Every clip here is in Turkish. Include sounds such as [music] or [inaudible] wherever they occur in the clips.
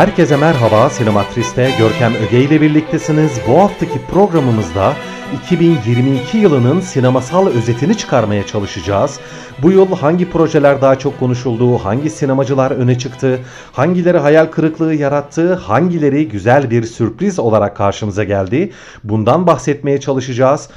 Herkese merhaba, Sinematris'te Görkem Öge ile birliktesiniz. Bu haftaki programımızda 2022 yılının sinemasal özetini çıkarmaya çalışacağız. Bu yıl hangi projeler daha çok konuşuldu, hangi sinemacılar öne çıktı, hangileri hayal kırıklığı yarattı, hangileri güzel bir sürpriz olarak karşımıza geldi. Bundan bahsetmeye çalışacağız.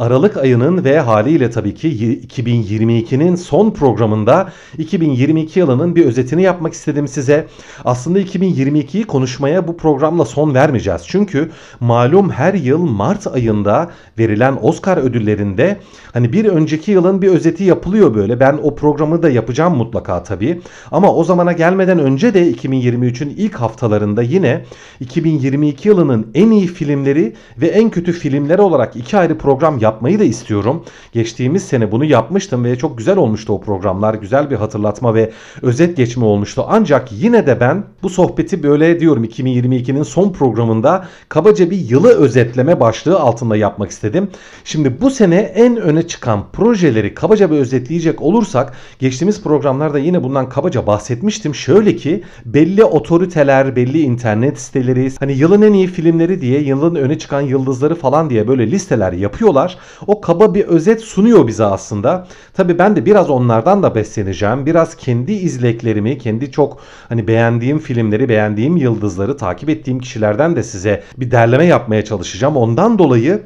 Aralık ayının ve haliyle tabii ki 2022'nin son programında 2022 yılının bir özetini yapmak istedim size. Aslında 2022'yi konuşmaya bu programla son vermeyeceğiz. Çünkü malum her yıl Mart ayında verilen Oscar ödüllerinde hani bir önceki yılın bir özeti yapılıyor böyle. Ben o programı da yapacağım mutlaka tabii. Ama o zamana gelmeden önce de 2023'ün ilk haftalarında yine 2022 yılının en iyi filmleri ve en kötü filmleri olarak iki ayrı program yapmayı da istiyorum. Geçtiğimiz sene bunu yapmıştım ve çok güzel olmuştu o programlar. Güzel bir hatırlatma ve özet geçme olmuştu. Ancak yine de ben bu sohbeti böyle diyorum 2022'nin son programında kabaca bir yılı özetleme başlığı altında yapmak istedim. Şimdi bu sene en öne çıkan projeleri kabaca bir özetleyecek olursak geçtiğimiz programlarda yine bundan kabaca bahsetmiştim. Şöyle ki belli otoriteler, belli internet siteleri hani yılın en iyi filmleri diye yılın öne çıkan yıldızları falan diye böyle listeler yapıyorlar. O kaba bir özet sunuyor bize aslında. Tabi ben de biraz onlardan da besleneceğim. Biraz kendi izleklerimi, kendi çok hani beğendiğim filmleri, beğendiğim yıldızları takip ettiğim kişilerden de size bir derleme yapmaya çalışacağım. Ondan dolayı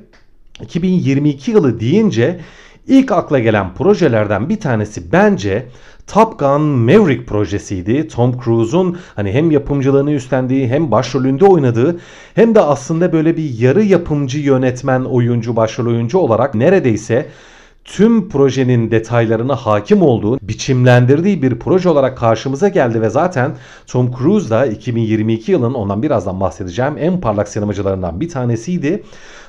2022 yılı deyince ilk akla gelen projelerden bir tanesi bence Top Gun Maverick projesiydi. Tom Cruise'un hani hem yapımcılığını üstlendiği hem başrolünde oynadığı hem de aslında böyle bir yarı yapımcı yönetmen oyuncu başrol oyuncu olarak neredeyse tüm projenin detaylarına hakim olduğu, biçimlendirdiği bir proje olarak karşımıza geldi ve zaten Tom Cruise da 2022 yılının ondan birazdan bahsedeceğim en parlak sinemacılarından bir tanesiydi.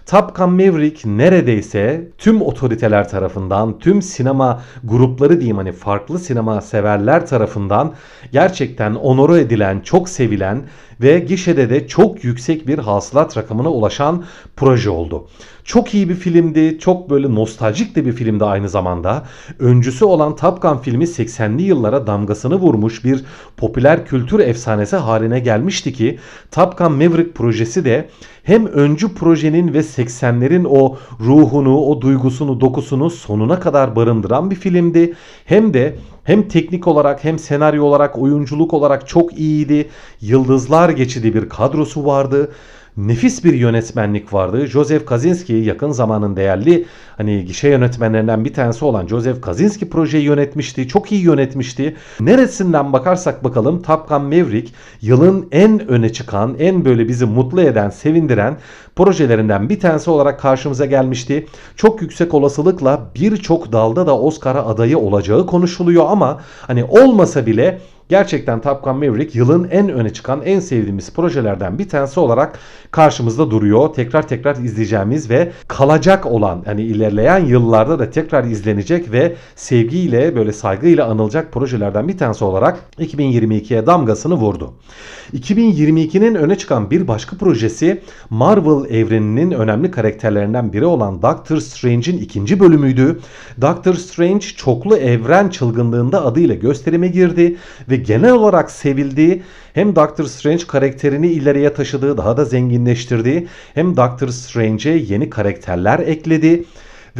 Top Gun Maverick neredeyse tüm otoriteler tarafından, tüm sinema grupları diyeyim hani farklı sinema severler tarafından gerçekten onore edilen, çok sevilen ve gişede de çok yüksek bir hasılat rakamına ulaşan proje oldu. Çok iyi bir filmdi. Çok böyle nostaljik de bir filmdi aynı zamanda. Öncüsü olan Top Gun filmi 80'li yıllara damgasını vurmuş bir popüler kültür efsanesi haline gelmişti ki Top Gun Maverick projesi de hem öncü projenin ve 80'lerin o ruhunu, o duygusunu, dokusunu sonuna kadar barındıran bir filmdi. Hem de hem teknik olarak hem senaryo olarak, oyunculuk olarak çok iyiydi. Yıldızlar geçidi bir kadrosu vardı nefis bir yönetmenlik vardı. Joseph Kaczynski yakın zamanın değerli hani gişe yönetmenlerinden bir tanesi olan Joseph Kaczynski projeyi yönetmişti. Çok iyi yönetmişti. Neresinden bakarsak bakalım Top Gun Maverick yılın en öne çıkan, en böyle bizi mutlu eden, sevindiren projelerinden bir tanesi olarak karşımıza gelmişti. Çok yüksek olasılıkla birçok dalda da Oscar'a adayı olacağı konuşuluyor ama hani olmasa bile Gerçekten Top Gun Maverick yılın en öne çıkan en sevdiğimiz projelerden bir tanesi olarak karşımızda duruyor. Tekrar tekrar izleyeceğimiz ve kalacak olan yani ilerleyen yıllarda da tekrar izlenecek ve sevgiyle böyle saygıyla anılacak projelerden bir tanesi olarak 2022'ye damgasını vurdu. 2022'nin öne çıkan bir başka projesi Marvel evreninin önemli karakterlerinden biri olan Doctor Strange'in ikinci bölümüydü. Doctor Strange çoklu evren çılgınlığında adıyla gösterime girdi ve genel olarak sevildiği hem Doctor Strange karakterini ileriye taşıdığı daha da zenginleştirdiği hem Doctor Strange'e yeni karakterler ekledi.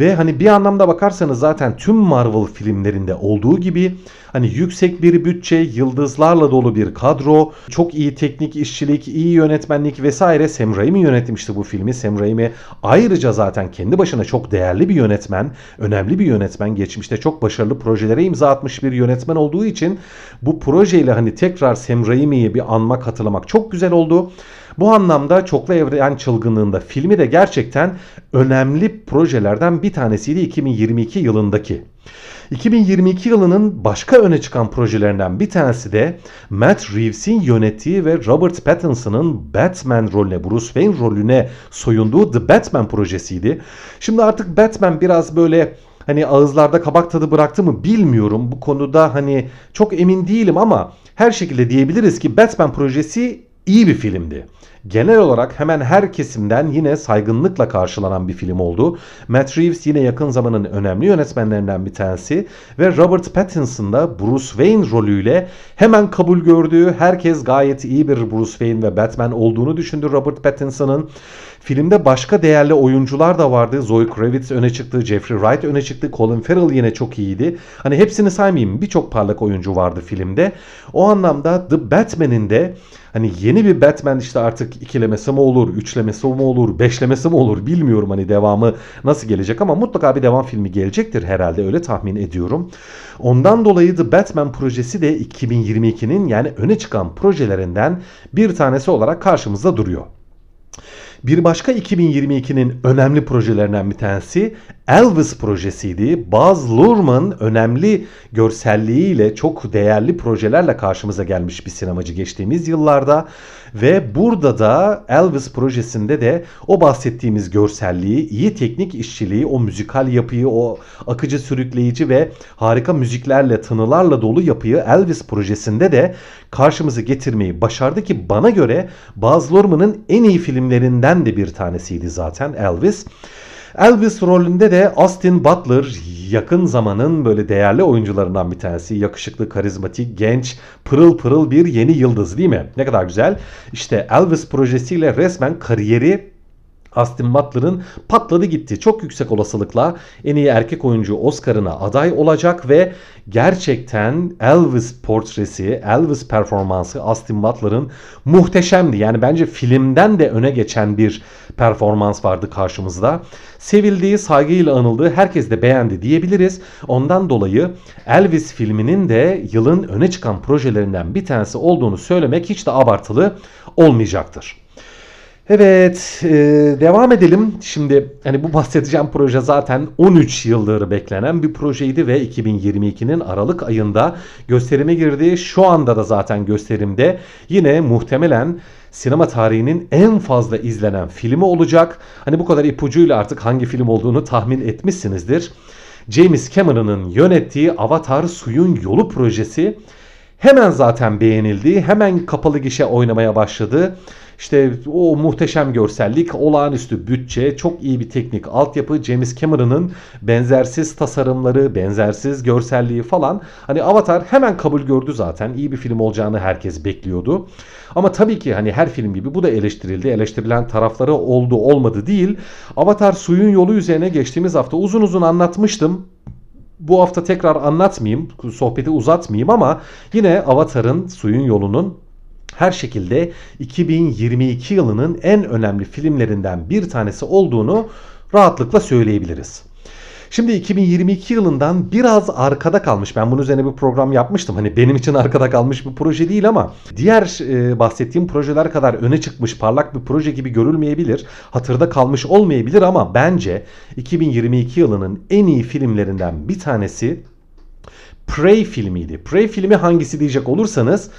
Ve hani bir anlamda bakarsanız zaten tüm Marvel filmlerinde olduğu gibi hani yüksek bir bütçe, yıldızlarla dolu bir kadro, çok iyi teknik işçilik, iyi yönetmenlik vesaire Sam Raimi yönetmişti bu filmi. Sam Raimi ayrıca zaten kendi başına çok değerli bir yönetmen, önemli bir yönetmen. Geçmişte çok başarılı projelere imza atmış bir yönetmen olduğu için bu projeyle hani tekrar Sam Raimi'yi bir anmak, hatırlamak çok güzel oldu. Bu anlamda Çoklu Evren Çılgınlığında filmi de gerçekten önemli projelerden bir tanesiydi 2022 yılındaki. 2022 yılının başka öne çıkan projelerinden bir tanesi de Matt Reeves'in yönettiği ve Robert Pattinson'ın Batman rolüne, Bruce Wayne rolüne soyunduğu The Batman projesiydi. Şimdi artık Batman biraz böyle hani ağızlarda kabak tadı bıraktı mı bilmiyorum. Bu konuda hani çok emin değilim ama her şekilde diyebiliriz ki Batman projesi iyi bir filmdi genel olarak hemen her kesimden yine saygınlıkla karşılanan bir film oldu. Matt Reeves yine yakın zamanın önemli yönetmenlerinden bir tanesi ve Robert Pattinson da Bruce Wayne rolüyle hemen kabul gördüğü, herkes gayet iyi bir Bruce Wayne ve Batman olduğunu düşündü Robert Pattinson'ın. Filmde başka değerli oyuncular da vardı. Zoe Kravitz öne çıktı, Jeffrey Wright öne çıktı, Colin Farrell yine çok iyiydi. Hani hepsini saymayayım. Birçok parlak oyuncu vardı filmde. O anlamda The Batman'in de hani yeni bir Batman işte artık ikilemesi mi olur, üçlemesi mi olur, beşlemesi mi olur bilmiyorum hani devamı nasıl gelecek ama mutlaka bir devam filmi gelecektir herhalde öyle tahmin ediyorum. Ondan dolayı The Batman projesi de 2022'nin yani öne çıkan projelerinden bir tanesi olarak karşımızda duruyor. Bir başka 2022'nin önemli projelerinden bir tanesi Elvis projesiydi. Baz Luhrmann önemli görselliğiyle çok değerli projelerle karşımıza gelmiş bir sinemacı geçtiğimiz yıllarda ve burada da Elvis projesinde de o bahsettiğimiz görselliği, iyi teknik işçiliği, o müzikal yapıyı, o akıcı sürükleyici ve harika müziklerle, tınılarla dolu yapıyı Elvis projesinde de karşımıza getirmeyi başardı ki bana göre Baz Luhrmann'ın en iyi filmlerinden de bir tanesiydi zaten Elvis. Elvis rolünde de Austin Butler yakın zamanın böyle değerli oyuncularından bir tanesi. Yakışıklı, karizmatik, genç, pırıl pırıl bir yeni yıldız değil mi? Ne kadar güzel. İşte Elvis projesiyle resmen kariyeri Austin Butler'ın patladı gitti. Çok yüksek olasılıkla en iyi erkek oyuncu Oscar'ına aday olacak ve gerçekten Elvis portresi, Elvis performansı Austin Butler'ın muhteşemdi. Yani bence filmden de öne geçen bir performans vardı karşımızda. Sevildiği, saygıyla anıldığı, herkes de beğendi diyebiliriz. Ondan dolayı Elvis filminin de yılın öne çıkan projelerinden bir tanesi olduğunu söylemek hiç de abartılı olmayacaktır. Evet, e, devam edelim. Şimdi hani bu bahsedeceğim proje zaten 13 yıldır beklenen bir projeydi ve 2022'nin Aralık ayında gösterime girdi. Şu anda da zaten gösterimde. Yine muhtemelen sinema tarihinin en fazla izlenen filmi olacak. Hani bu kadar ipucuyla artık hangi film olduğunu tahmin etmişsinizdir. James Cameron'ın yönettiği Avatar Suyun Yolu projesi hemen zaten beğenildi. Hemen kapalı gişe oynamaya başladı. İşte o muhteşem görsellik, olağanüstü bütçe, çok iyi bir teknik altyapı, James Cameron'ın benzersiz tasarımları, benzersiz görselliği falan. Hani Avatar hemen kabul gördü zaten. İyi bir film olacağını herkes bekliyordu. Ama tabii ki hani her film gibi bu da eleştirildi. Eleştirilen tarafları oldu olmadı değil. Avatar suyun yolu üzerine geçtiğimiz hafta uzun uzun anlatmıştım bu hafta tekrar anlatmayayım, sohbeti uzatmayayım ama yine Avatar'ın suyun yolunun her şekilde 2022 yılının en önemli filmlerinden bir tanesi olduğunu rahatlıkla söyleyebiliriz. Şimdi 2022 yılından biraz arkada kalmış. Ben bunun üzerine bir program yapmıştım. Hani benim için arkada kalmış bir proje değil ama diğer e, bahsettiğim projeler kadar öne çıkmış parlak bir proje gibi görülmeyebilir. Hatırda kalmış olmayabilir ama bence 2022 yılının en iyi filmlerinden bir tanesi Prey filmiydi. Prey filmi hangisi diyecek olursanız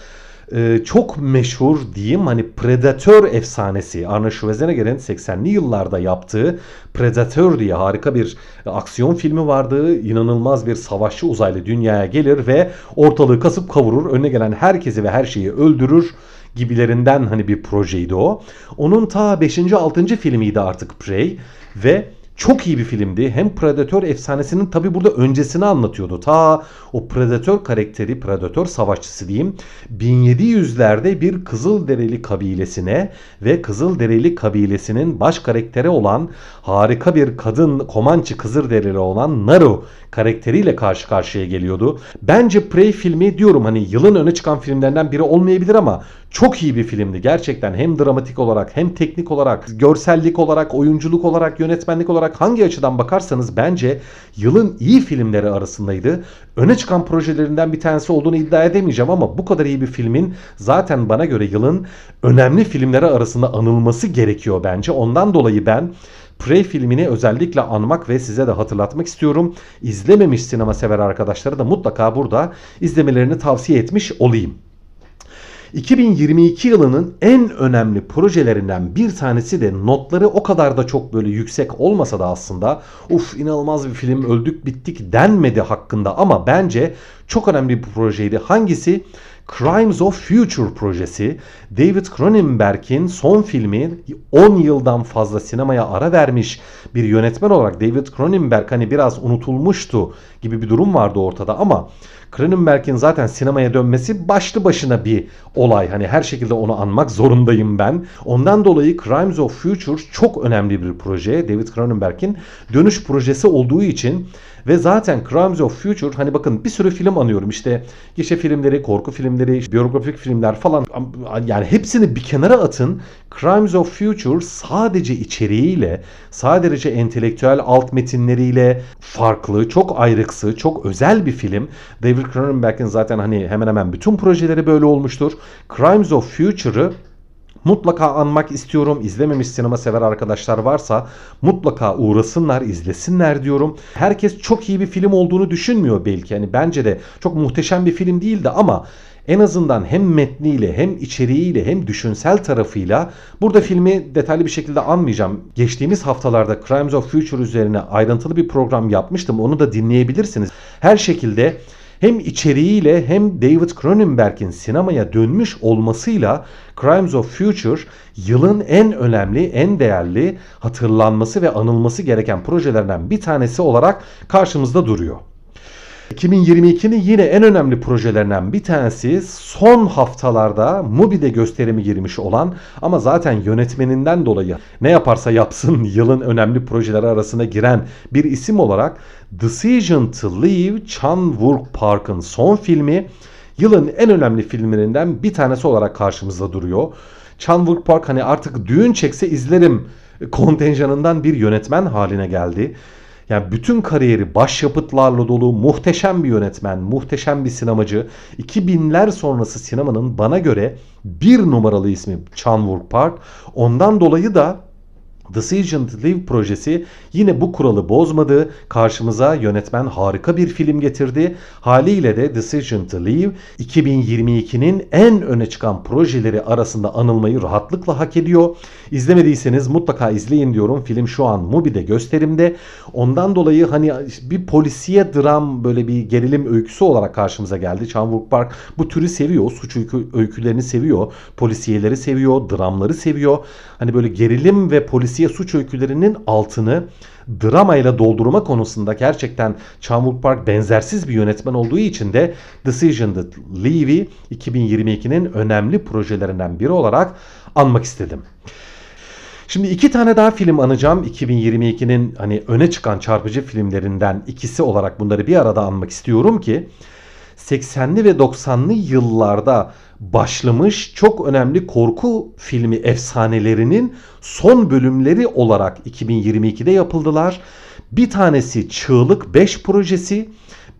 e, çok meşhur diyeyim hani Predator efsanesi Arnold Schwarzenegger'in 80'li yıllarda yaptığı Predator diye harika bir aksiyon filmi vardı. İnanılmaz bir savaşçı uzaylı dünyaya gelir ve ortalığı kasıp kavurur. Önüne gelen herkesi ve her şeyi öldürür gibilerinden hani bir projeydi o. Onun ta 5. 6. filmiydi artık Prey ve çok iyi bir filmdi. Hem Predator efsanesinin tabi burada öncesini anlatıyordu. Ta o Predator karakteri, Predator savaşçısı diyeyim. 1700'lerde bir Kızılderili kabilesine ve Kızılderili kabilesinin baş karakteri olan harika bir kadın Komançı Kızılderili olan Naru karakteriyle karşı karşıya geliyordu. Bence Prey filmi diyorum hani yılın öne çıkan filmlerinden biri olmayabilir ama Çok iyi bir filmdi gerçekten hem dramatik olarak hem teknik olarak, görsellik olarak, oyunculuk olarak, yönetmenlik olarak hangi açıdan bakarsanız bence yılın iyi filmleri arasındaydı. Öne çıkan projelerinden bir tanesi olduğunu iddia edemeyeceğim ama bu kadar iyi bir filmin zaten bana göre yılın önemli filmleri arasında anılması gerekiyor bence. Ondan dolayı ben Prey filmini özellikle anmak ve size de hatırlatmak istiyorum. İzlememiş sinema sever arkadaşlara da mutlaka burada izlemelerini tavsiye etmiş olayım. 2022 yılının en önemli projelerinden bir tanesi de notları o kadar da çok böyle yüksek olmasa da aslında uf inanılmaz bir film öldük bittik denmedi hakkında ama bence çok önemli bir projeydi. Hangisi? Crimes of Future projesi David Cronenberg'in son filmi 10 yıldan fazla sinemaya ara vermiş bir yönetmen olarak David Cronenberg hani biraz unutulmuştu gibi bir durum vardı ortada ama Cronenberg'in zaten sinemaya dönmesi başlı başına bir olay. Hani her şekilde onu anmak zorundayım ben. Ondan dolayı Crimes of Future çok önemli bir proje. David Cronenberg'in dönüş projesi olduğu için ve zaten Crimes of Future hani bakın bir sürü film anıyorum işte gişe filmleri, korku filmleri, biyografik filmler falan yani hepsini bir kenara atın. Crimes of Future sadece içeriğiyle, sadece entelektüel alt metinleriyle farklı, çok ayrıksı, çok özel bir film. David Cronenberg'in zaten hani hemen hemen bütün projeleri böyle olmuştur. Crimes of Future'ı mutlaka anmak istiyorum. İzlememiş sinema sever arkadaşlar varsa mutlaka uğrasınlar, izlesinler diyorum. Herkes çok iyi bir film olduğunu düşünmüyor belki. Yani bence de çok muhteşem bir film değildi ama en azından hem metniyle hem içeriğiyle hem düşünsel tarafıyla burada filmi detaylı bir şekilde anmayacağım. Geçtiğimiz haftalarda Crimes of Future üzerine ayrıntılı bir program yapmıştım. Onu da dinleyebilirsiniz. Her şekilde hem içeriğiyle hem David Cronenberg'in sinemaya dönmüş olmasıyla Crimes of Future yılın en önemli, en değerli hatırlanması ve anılması gereken projelerden bir tanesi olarak karşımızda duruyor. 2022'nin yine en önemli projelerinden bir tanesi son haftalarda Mubi'de gösterimi girmiş olan ama zaten yönetmeninden dolayı ne yaparsa yapsın [laughs] yılın önemli projeleri arasına giren bir isim olarak Decision to Leave Chan Wook Park'ın son filmi yılın en önemli filmlerinden bir tanesi olarak karşımızda duruyor. Chan Wook Park hani artık düğün çekse izlerim kontenjanından bir yönetmen haline geldi. Yani bütün kariyeri başyapıtlarla dolu muhteşem bir yönetmen, muhteşem bir sinemacı. 2000'ler sonrası sinemanın bana göre bir numaralı ismi Chan Wook Park. Ondan dolayı da Decision to Live projesi yine bu kuralı bozmadı. Karşımıza yönetmen harika bir film getirdi. Haliyle de Decision to Live 2022'nin en öne çıkan projeleri arasında anılmayı rahatlıkla hak ediyor. İzlemediyseniz mutlaka izleyin diyorum. Film şu an Mubi'de gösterimde. Ondan dolayı hani bir polisiye dram böyle bir gerilim öyküsü olarak karşımıza geldi. Chan Park bu türü seviyor. Suç öykü, öykülerini seviyor. Polisiyeleri seviyor. Dramları seviyor. Hani böyle gerilim ve polisiye suç öykülerinin altını dramayla doldurma konusunda gerçekten Chan Wook Park benzersiz bir yönetmen olduğu için de Decision to Leave'i 2022'nin önemli projelerinden biri olarak anmak istedim. Şimdi iki tane daha film anacağım. 2022'nin hani öne çıkan çarpıcı filmlerinden ikisi olarak bunları bir arada anmak istiyorum ki 80'li ve 90'lı yıllarda başlamış çok önemli korku filmi efsanelerinin son bölümleri olarak 2022'de yapıldılar. Bir tanesi Çığlık 5 projesi,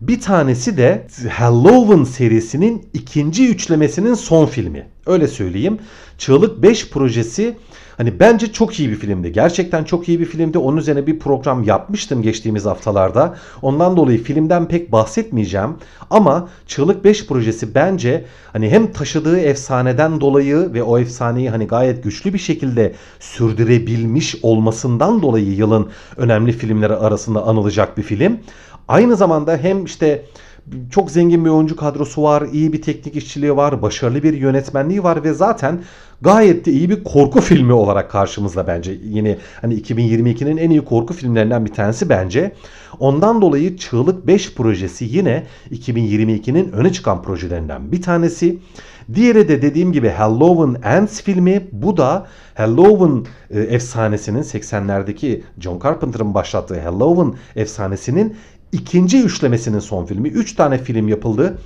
bir tanesi de Halloween serisinin ikinci üçlemesinin son filmi. Öyle söyleyeyim. Çığlık 5 projesi Hani bence çok iyi bir filmdi. Gerçekten çok iyi bir filmdi. Onun üzerine bir program yapmıştım geçtiğimiz haftalarda. Ondan dolayı filmden pek bahsetmeyeceğim. Ama Çığlık 5 projesi bence hani hem taşıdığı efsaneden dolayı ve o efsaneyi hani gayet güçlü bir şekilde sürdürebilmiş olmasından dolayı yılın önemli filmleri arasında anılacak bir film. Aynı zamanda hem işte çok zengin bir oyuncu kadrosu var, iyi bir teknik işçiliği var, başarılı bir yönetmenliği var ve zaten gayet de iyi bir korku filmi olarak karşımızda bence. Yine hani 2022'nin en iyi korku filmlerinden bir tanesi bence. Ondan dolayı Çığlık 5 projesi yine 2022'nin öne çıkan projelerinden bir tanesi. Diğeri de dediğim gibi Halloween Ends filmi. Bu da Halloween e, efsanesinin 80'lerdeki John Carpenter'ın başlattığı Halloween efsanesinin ikinci üçlemesinin son filmi. Üç tane film yapıldı.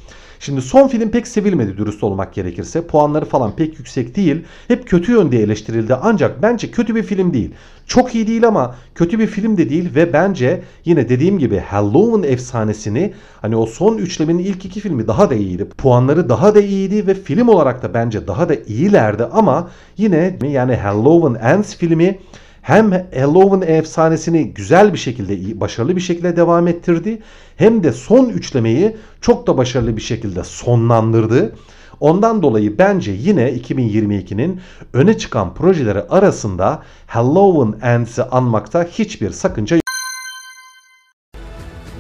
Şimdi son film pek sevilmedi dürüst olmak gerekirse. Puanları falan pek yüksek değil. Hep kötü yönde eleştirildi ancak bence kötü bir film değil. Çok iyi değil ama kötü bir film de değil ve bence yine dediğim gibi Halloween efsanesini hani o son üçlemenin ilk iki filmi daha da iyiydi. Puanları daha da iyiydi ve film olarak da bence daha da iyilerdi ama yine yani Halloween Ends filmi hem Halloween efsanesini güzel bir şekilde, başarılı bir şekilde devam ettirdi. Hem de son üçlemeyi çok da başarılı bir şekilde sonlandırdı. Ondan dolayı bence yine 2022'nin öne çıkan projeleri arasında Halloween Ends'i anmakta hiçbir sakınca yok.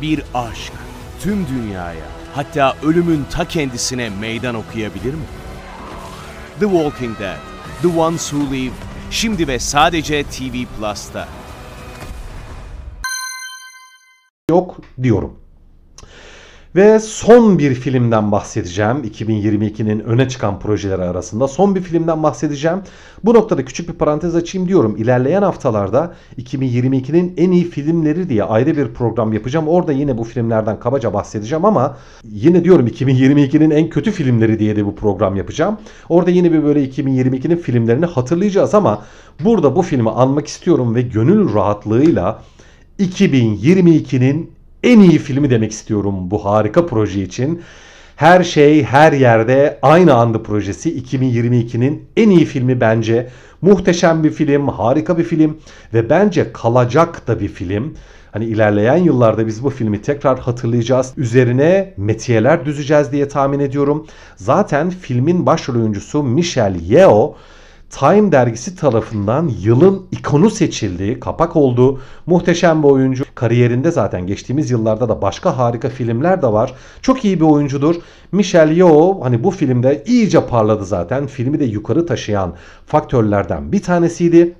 Bir aşk tüm dünyaya hatta ölümün ta kendisine meydan okuyabilir mi? The Walking Dead, The Ones Who Live Şimdi ve sadece TV Plus'ta. Yok diyorum. Ve son bir filmden bahsedeceğim. 2022'nin öne çıkan projeleri arasında son bir filmden bahsedeceğim. Bu noktada küçük bir parantez açayım diyorum. İlerleyen haftalarda 2022'nin en iyi filmleri diye ayrı bir program yapacağım. Orada yine bu filmlerden kabaca bahsedeceğim ama yine diyorum 2022'nin en kötü filmleri diye de bu program yapacağım. Orada yine bir böyle 2022'nin filmlerini hatırlayacağız ama burada bu filmi anmak istiyorum ve gönül rahatlığıyla 2022'nin en iyi filmi demek istiyorum bu harika proje için. Her şey her yerde aynı anda projesi 2022'nin en iyi filmi bence. Muhteşem bir film, harika bir film ve bence kalacak da bir film. Hani ilerleyen yıllarda biz bu filmi tekrar hatırlayacağız. Üzerine metiyeler düzeceğiz diye tahmin ediyorum. Zaten filmin başrol oyuncusu Michelle Yeoh Time dergisi tarafından yılın ikonu seçildiği, kapak olduğu muhteşem bir oyuncu. Kariyerinde zaten geçtiğimiz yıllarda da başka harika filmler de var. Çok iyi bir oyuncudur. Michelle Yeoh hani bu filmde iyice parladı zaten. Filmi de yukarı taşıyan faktörlerden bir tanesiydi.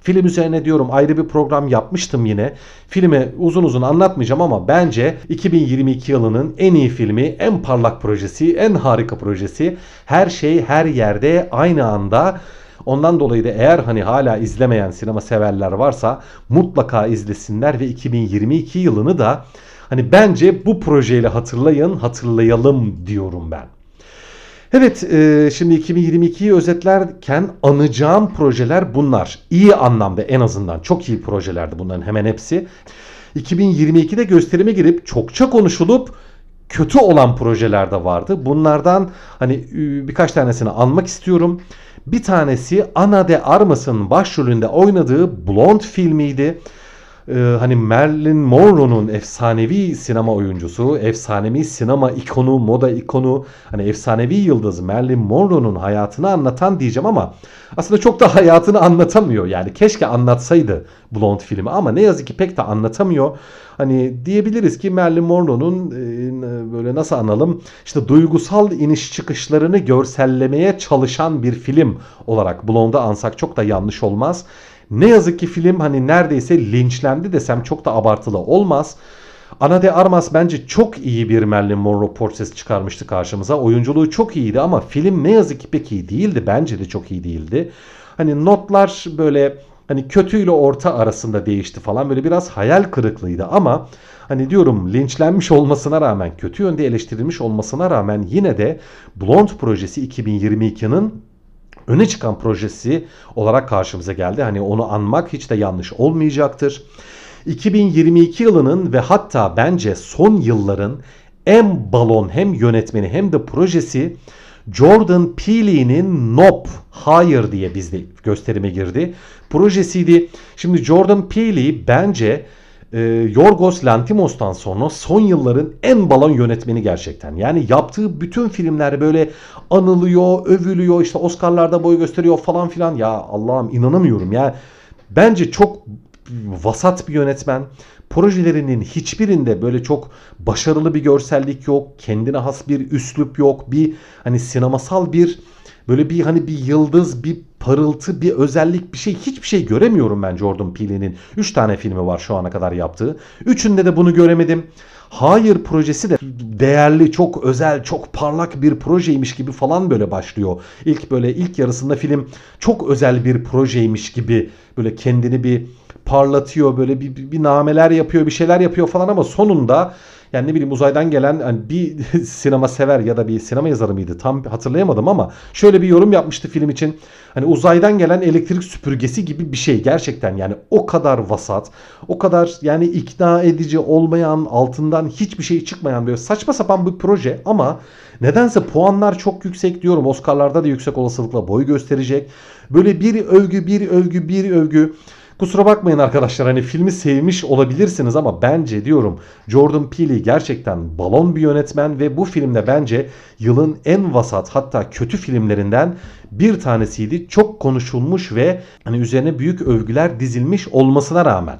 Film üzerine diyorum ayrı bir program yapmıştım yine. Filmi uzun uzun anlatmayacağım ama bence 2022 yılının en iyi filmi, en parlak projesi, en harika projesi. Her şey her yerde aynı anda Ondan dolayı da eğer hani hala izlemeyen sinema severler varsa mutlaka izlesinler ve 2022 yılını da hani bence bu projeyle hatırlayın, hatırlayalım diyorum ben. Evet e, şimdi 2022'yi özetlerken anacağım projeler bunlar. İyi anlamda en azından çok iyi projelerdi bunların hemen hepsi. 2022'de gösterime girip çokça konuşulup kötü olan projeler de vardı. Bunlardan hani birkaç tanesini anmak istiyorum. Bir tanesi Ana de Armas'ın başrolünde oynadığı Blonde filmiydi. Ee, hani Marilyn Monroe'nun efsanevi sinema oyuncusu, efsanevi sinema ikonu, moda ikonu, hani efsanevi yıldız Marilyn Monroe'nun hayatını anlatan diyeceğim ama aslında çok da [laughs] hayatını anlatamıyor. Yani keşke anlatsaydı Blonde filmi ama ne yazık ki pek de anlatamıyor. Hani diyebiliriz ki Marilyn Monroe'nun e, böyle nasıl analım işte duygusal iniş çıkışlarını görsellemeye çalışan bir film olarak Blonde'u ansak çok da yanlış olmaz. Ne yazık ki film hani neredeyse linçlendi desem çok da abartılı olmaz. Ana de Armas bence çok iyi bir Marilyn Monroe portresi çıkarmıştı karşımıza. Oyunculuğu çok iyiydi ama film ne yazık ki pek iyi değildi. Bence de çok iyi değildi. Hani notlar böyle hani kötüyle orta arasında değişti falan böyle biraz hayal kırıklığıydı ama hani diyorum linçlenmiş olmasına rağmen kötü yönde eleştirilmiş olmasına rağmen yine de Blond projesi 2022'nin öne çıkan projesi olarak karşımıza geldi. Hani onu anmak hiç de yanlış olmayacaktır. 2022 yılının ve hatta bence son yılların en balon hem yönetmeni hem de projesi Jordan Peele'nin Nope Higher diye bizde gösterime girdi. Projesiydi. Şimdi Jordan Peele bence e, Yorgos Lantimos'tan sonra son yılların en balon yönetmeni gerçekten. Yani yaptığı bütün filmler böyle anılıyor, övülüyor, işte Oscar'larda boy gösteriyor falan filan. Ya Allah'ım inanamıyorum ya. Bence çok vasat bir yönetmen. Projelerinin hiçbirinde böyle çok başarılı bir görsellik yok. Kendine has bir üslup yok. Bir hani sinemasal bir böyle bir hani bir yıldız, bir parıltı, bir özellik, bir şey hiçbir şey göremiyorum ben Jordan Peele'nin. 3 tane filmi var şu ana kadar yaptığı. Üçünde de bunu göremedim. Hayır projesi de değerli, çok özel, çok parlak bir projeymiş gibi falan böyle başlıyor. İlk böyle ilk yarısında film çok özel bir projeymiş gibi böyle kendini bir parlatıyor böyle bir, bir, bir nameler yapıyor bir şeyler yapıyor falan ama sonunda Yani ne bileyim uzaydan gelen hani bir [laughs] sinema sever ya da bir sinema yazarı mıydı tam hatırlayamadım ama şöyle bir yorum yapmıştı film için. Hani uzaydan gelen elektrik süpürgesi gibi bir şey gerçekten yani o kadar vasat, o kadar yani ikna edici olmayan, altından hiçbir şey çıkmayan böyle saçma sapan bir proje ama nedense puanlar çok yüksek diyorum. Oscar'larda da yüksek olasılıkla boy gösterecek. Böyle bir övgü, bir övgü, bir övgü. Kusura bakmayın arkadaşlar hani filmi sevmiş olabilirsiniz ama bence diyorum Jordan Peele gerçekten balon bir yönetmen ve bu filmde bence yılın en vasat hatta kötü filmlerinden bir tanesiydi. Çok konuşulmuş ve hani üzerine büyük övgüler dizilmiş olmasına rağmen.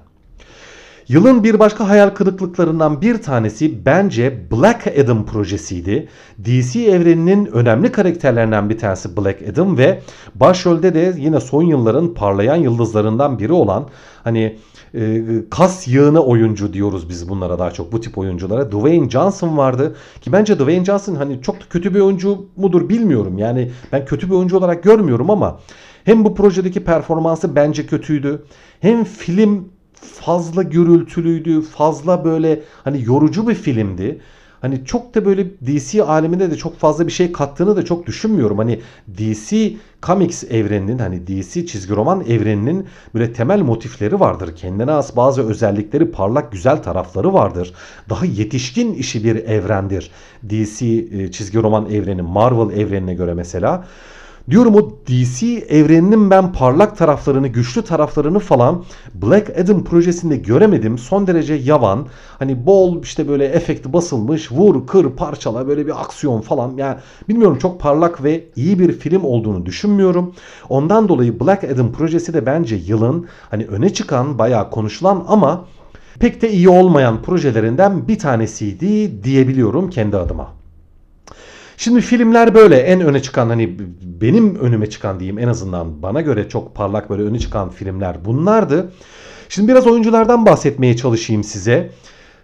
Yılın bir başka hayal kırıklıklarından bir tanesi bence Black Adam projesiydi. DC evreninin önemli karakterlerinden bir tanesi Black Adam ve başrolde de yine son yılların parlayan yıldızlarından biri olan hani e, kas yığını oyuncu diyoruz biz bunlara daha çok bu tip oyunculara. Dwayne Johnson vardı ki bence Dwayne Johnson hani çok da kötü bir oyuncu mudur bilmiyorum. Yani ben kötü bir oyuncu olarak görmüyorum ama hem bu projedeki performansı bence kötüydü. Hem film fazla gürültülüydü, fazla böyle hani yorucu bir filmdi. Hani çok da böyle DC aleminde de çok fazla bir şey kattığını da çok düşünmüyorum. Hani DC Comics evreninin hani DC çizgi roman evreninin böyle temel motifleri vardır. Kendine has bazı özellikleri parlak güzel tarafları vardır. Daha yetişkin işi bir evrendir. DC e, çizgi roman evreni Marvel evrenine göre mesela. Diyorum o DC evreninin ben parlak taraflarını, güçlü taraflarını falan Black Adam projesinde göremedim. Son derece yavan. Hani bol işte böyle efekti basılmış, vur, kır, parçala böyle bir aksiyon falan. Yani bilmiyorum çok parlak ve iyi bir film olduğunu düşünmüyorum. Ondan dolayı Black Adam projesi de bence yılın hani öne çıkan, bayağı konuşulan ama pek de iyi olmayan projelerinden bir tanesiydi diyebiliyorum kendi adıma. Şimdi filmler böyle en öne çıkan hani benim önüme çıkan diyeyim en azından bana göre çok parlak böyle öne çıkan filmler bunlardı. Şimdi biraz oyunculardan bahsetmeye çalışayım size.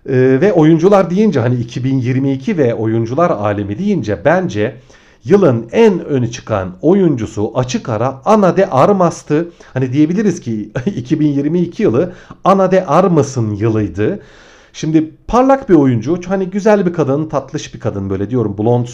Ee, ve oyuncular deyince hani 2022 ve oyuncular alemi deyince bence yılın en öne çıkan oyuncusu açık ara Ana de Armas'tı. Hani diyebiliriz ki [laughs] 2022 yılı Ana de Armas'ın yılıydı. Şimdi parlak bir oyuncu. Hani güzel bir kadın, tatlış bir kadın böyle diyorum. Blond e,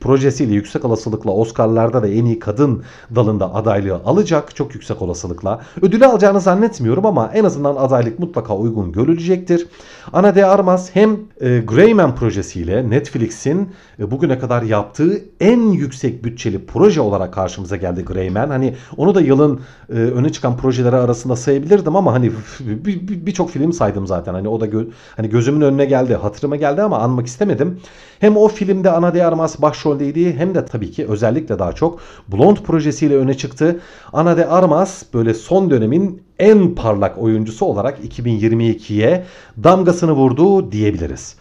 projesiyle yüksek olasılıkla Oscar'larda da en iyi kadın dalında adaylığı alacak. Çok yüksek olasılıkla. Ödülü alacağını zannetmiyorum ama en azından adaylık mutlaka uygun görülecektir. Ana de Armas hem e, Greyman projesiyle Netflix'in e, bugüne kadar yaptığı en yüksek bütçeli proje olarak karşımıza geldi Greyman. Hani onu da yılın e, öne çıkan projeleri arasında sayabilirdim ama hani birçok bir, bir film saydım zaten. Hani o da gö hani gözümün önüne geldi, hatırıma geldi ama anmak istemedim. Hem o filmde Ana de Armas başroldeydi hem de tabii ki özellikle daha çok Blond projesiyle öne çıktı. Ana de Armas böyle son dönemin en parlak oyuncusu olarak 2022'ye damgasını vurdu diyebiliriz.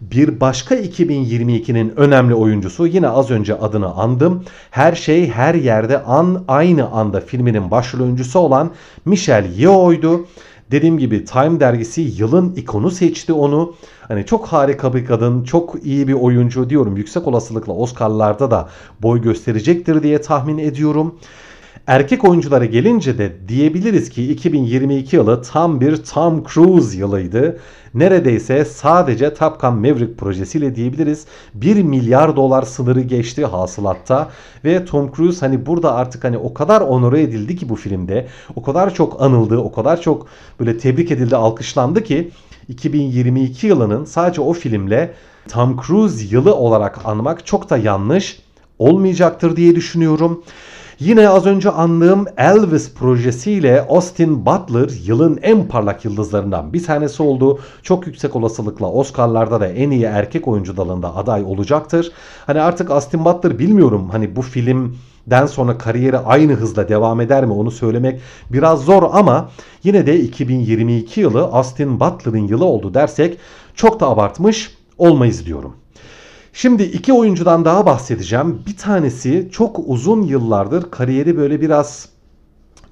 Bir başka 2022'nin önemli oyuncusu yine az önce adını andım. Her şey her yerde an aynı anda filminin başrol oyuncusu olan Michelle Yeoh'ydu. Dediğim gibi Time dergisi yılın ikonu seçti onu. Hani çok harika bir kadın, çok iyi bir oyuncu diyorum. Yüksek olasılıkla Oscar'larda da boy gösterecektir diye tahmin ediyorum. Erkek oyunculara gelince de diyebiliriz ki 2022 yılı tam bir Tom Cruise yılıydı. Neredeyse sadece Top Gun Maverick projesiyle diyebiliriz. 1 milyar dolar sınırı geçti hasılatta ve Tom Cruise hani burada artık hani o kadar onore edildi ki bu filmde. O kadar çok anıldı, o kadar çok böyle tebrik edildi, alkışlandı ki 2022 yılının sadece o filmle Tom Cruise yılı olarak anmak çok da yanlış olmayacaktır diye düşünüyorum. Yine az önce andığım Elvis projesiyle Austin Butler yılın en parlak yıldızlarından bir tanesi oldu. Çok yüksek olasılıkla Oscar'larda da en iyi erkek oyuncu dalında aday olacaktır. Hani artık Austin Butler bilmiyorum hani bu film den sonra kariyeri aynı hızla devam eder mi onu söylemek biraz zor ama yine de 2022 yılı Austin Butler'ın yılı oldu dersek çok da abartmış olmayız diyorum. Şimdi iki oyuncudan daha bahsedeceğim. Bir tanesi çok uzun yıllardır kariyeri böyle biraz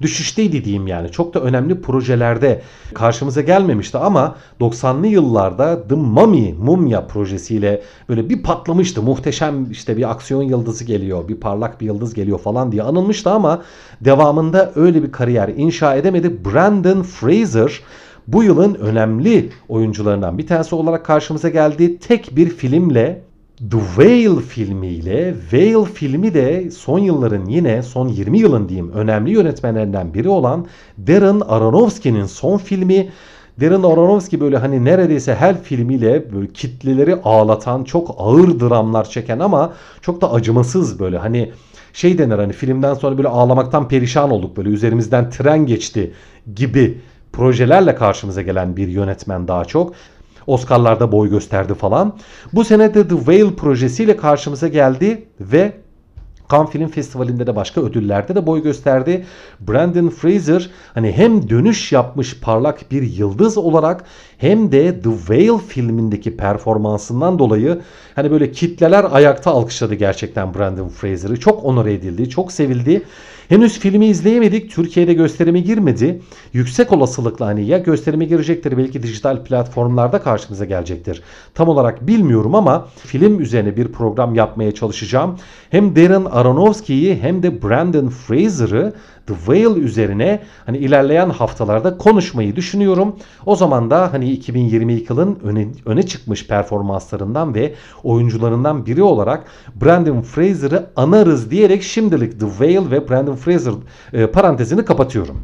düşüşteydi diyeyim yani. Çok da önemli projelerde karşımıza gelmemişti ama 90'lı yıllarda The Mummy Mumya projesiyle böyle bir patlamıştı. Muhteşem işte bir aksiyon yıldızı geliyor, bir parlak bir yıldız geliyor falan diye anılmıştı ama devamında öyle bir kariyer inşa edemedi. Brandon Fraser bu yılın önemli oyuncularından bir tanesi olarak karşımıza geldi. Tek bir filmle The Whale filmiyle Whale filmi de son yılların yine son 20 yılın diyeyim önemli yönetmenlerinden biri olan Darren Aronofsky'nin son filmi. Darren Aronofsky böyle hani neredeyse her filmiyle böyle kitleleri ağlatan, çok ağır dramlar çeken ama çok da acımasız böyle hani şey denir hani filmden sonra böyle ağlamaktan perişan olduk böyle üzerimizden tren geçti gibi projelerle karşımıza gelen bir yönetmen daha çok. Oscar'larda boy gösterdi falan. Bu sene de The Whale projesiyle karşımıza geldi ve Cannes Film Festivali'nde de başka ödüllerde de boy gösterdi. Brandon Fraser hani hem dönüş yapmış parlak bir yıldız olarak hem de The Whale filmindeki performansından dolayı hani böyle kitleler ayakta alkışladı gerçekten Brandon Fraser'ı. Çok onur edildi, çok sevildi. Henüz filmi izleyemedik. Türkiye'de gösterime girmedi. Yüksek olasılıkla hani ya gösterime girecektir belki dijital platformlarda karşımıza gelecektir. Tam olarak bilmiyorum ama film üzerine bir program yapmaya çalışacağım. Hem Darren Aronofsky'yi hem de Brandon Fraser'ı The Whale üzerine hani ilerleyen haftalarda konuşmayı düşünüyorum. O zaman da hani 2022 yılın öne, öne çıkmış performanslarından ve oyuncularından biri olarak Brandon Fraser'ı anarız diyerek şimdilik The Whale ve Brandon Fraser e, parantezini kapatıyorum.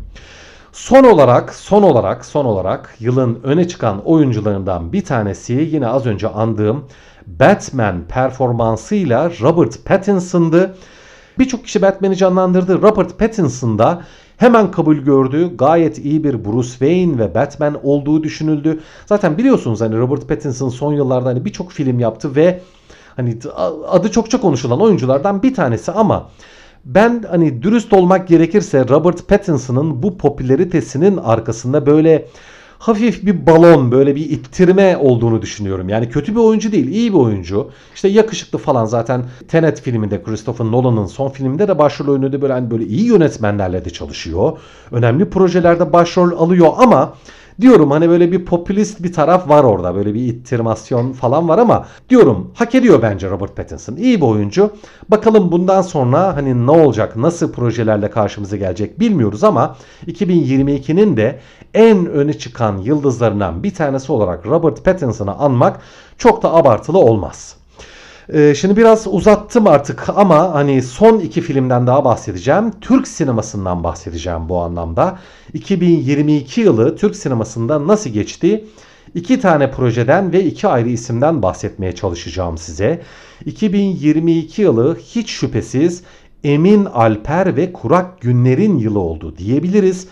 Son olarak, son olarak, son olarak yılın öne çıkan oyuncularından bir tanesi yine az önce andığım Batman performansıyla Robert Pattinson'dı. Birçok kişi Batman'i canlandırdı. Robert Pattinson da hemen kabul gördü. Gayet iyi bir Bruce Wayne ve Batman olduğu düşünüldü. Zaten biliyorsunuz hani Robert Pattinson son yıllarda hani birçok film yaptı ve hani adı çokça konuşulan oyunculardan bir tanesi ama ben hani dürüst olmak gerekirse Robert Pattinson'ın bu popülaritesinin arkasında böyle hafif bir balon böyle bir ittirme olduğunu düşünüyorum. Yani kötü bir oyuncu değil iyi bir oyuncu. İşte yakışıklı falan zaten Tenet filminde Christopher Nolan'ın son filminde de başrol oynadı böyle hani böyle iyi yönetmenlerle de çalışıyor. Önemli projelerde başrol alıyor ama Diyorum hani böyle bir popülist bir taraf var orada. Böyle bir ittirmasyon falan var ama diyorum hak ediyor bence Robert Pattinson. İyi bir oyuncu. Bakalım bundan sonra hani ne olacak, nasıl projelerle karşımıza gelecek bilmiyoruz ama 2022'nin de en öne çıkan yıldızlarından bir tanesi olarak Robert Pattinson'ı anmak çok da abartılı olmaz. Ee, şimdi biraz uzattım artık ama hani son iki filmden daha bahsedeceğim. Türk sinemasından bahsedeceğim bu anlamda. 2022 yılı Türk sinemasında nasıl geçti? İki tane projeden ve iki ayrı isimden bahsetmeye çalışacağım size. 2022 yılı hiç şüphesiz Emin Alper ve Kurak Günler'in yılı oldu diyebiliriz.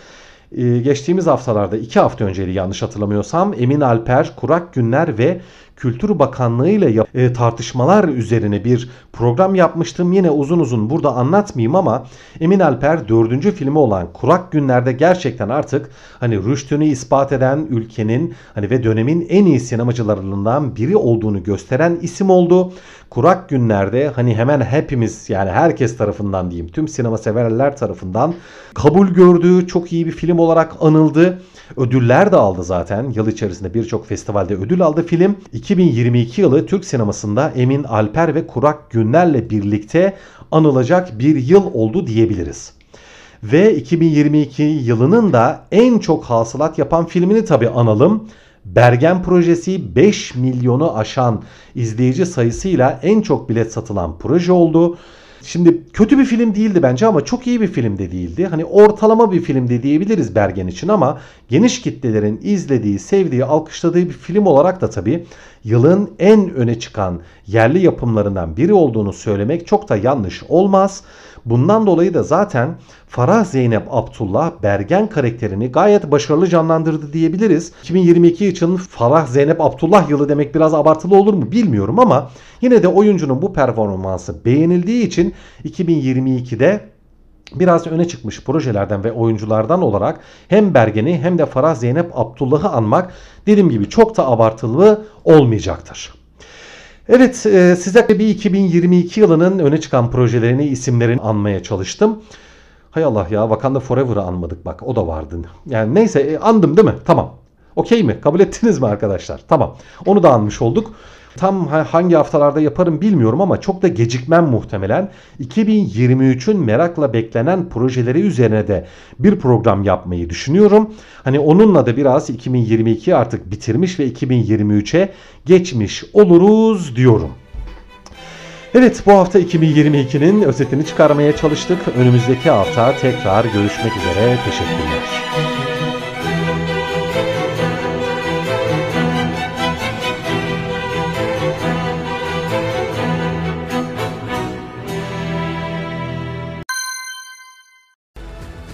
Ee, geçtiğimiz haftalarda iki hafta önceydi yanlış hatırlamıyorsam Emin Alper, Kurak Günler ve Kültür Bakanlığı ile e, tartışmalar üzerine bir program yapmıştım. Yine uzun uzun burada anlatmayayım ama Emin Alper dördüncü filmi olan Kurak Günler'de gerçekten artık hani rüştünü ispat eden ülkenin hani ve dönemin en iyi sinemacılarından biri olduğunu gösteren isim oldu. Kurak Günler'de hani hemen hepimiz yani herkes tarafından diyeyim tüm sinema severler tarafından kabul gördüğü çok iyi bir film olarak anıldı. Ödüller de aldı zaten. Yıl içerisinde birçok festivalde ödül aldı film. 2022 yılı Türk sinemasında Emin Alper ve Kurak Günler'le birlikte anılacak bir yıl oldu diyebiliriz. Ve 2022 yılının da en çok hasılat yapan filmini tabi analım. Bergen projesi 5 milyonu aşan izleyici sayısıyla en çok bilet satılan proje oldu. Şimdi kötü bir film değildi bence ama çok iyi bir film de değildi. Hani ortalama bir film de diyebiliriz Bergen için ama geniş kitlelerin izlediği, sevdiği, alkışladığı bir film olarak da tabii yılın en öne çıkan yerli yapımlarından biri olduğunu söylemek çok da yanlış olmaz. Bundan dolayı da zaten Farah Zeynep Abdullah Bergen karakterini gayet başarılı canlandırdı diyebiliriz. 2022 için Farah Zeynep Abdullah yılı demek biraz abartılı olur mu bilmiyorum ama yine de oyuncunun bu performansı beğenildiği için 2022'de biraz öne çıkmış projelerden ve oyunculardan olarak hem Bergen'i hem de Farah Zeynep Abdullah'ı anmak dediğim gibi çok da abartılı olmayacaktır. Evet e, size bir 2022 yılının öne çıkan projelerini isimlerini anmaya çalıştım. Hay Allah ya Wakanda Forever'ı anmadık bak o da vardı. Yani neyse e, andım değil mi? Tamam. Okey mi? Kabul ettiniz mi arkadaşlar? Tamam. Onu da anmış olduk. Tam ha- hangi haftalarda yaparım bilmiyorum ama çok da gecikmem muhtemelen. 2023'ün merakla beklenen projeleri üzerine de bir program yapmayı düşünüyorum. Hani onunla da biraz 2022 artık bitirmiş ve 2023'e geçmiş oluruz diyorum. Evet bu hafta 2022'nin özetini çıkarmaya çalıştık. Önümüzdeki hafta tekrar görüşmek üzere. Teşekkürler.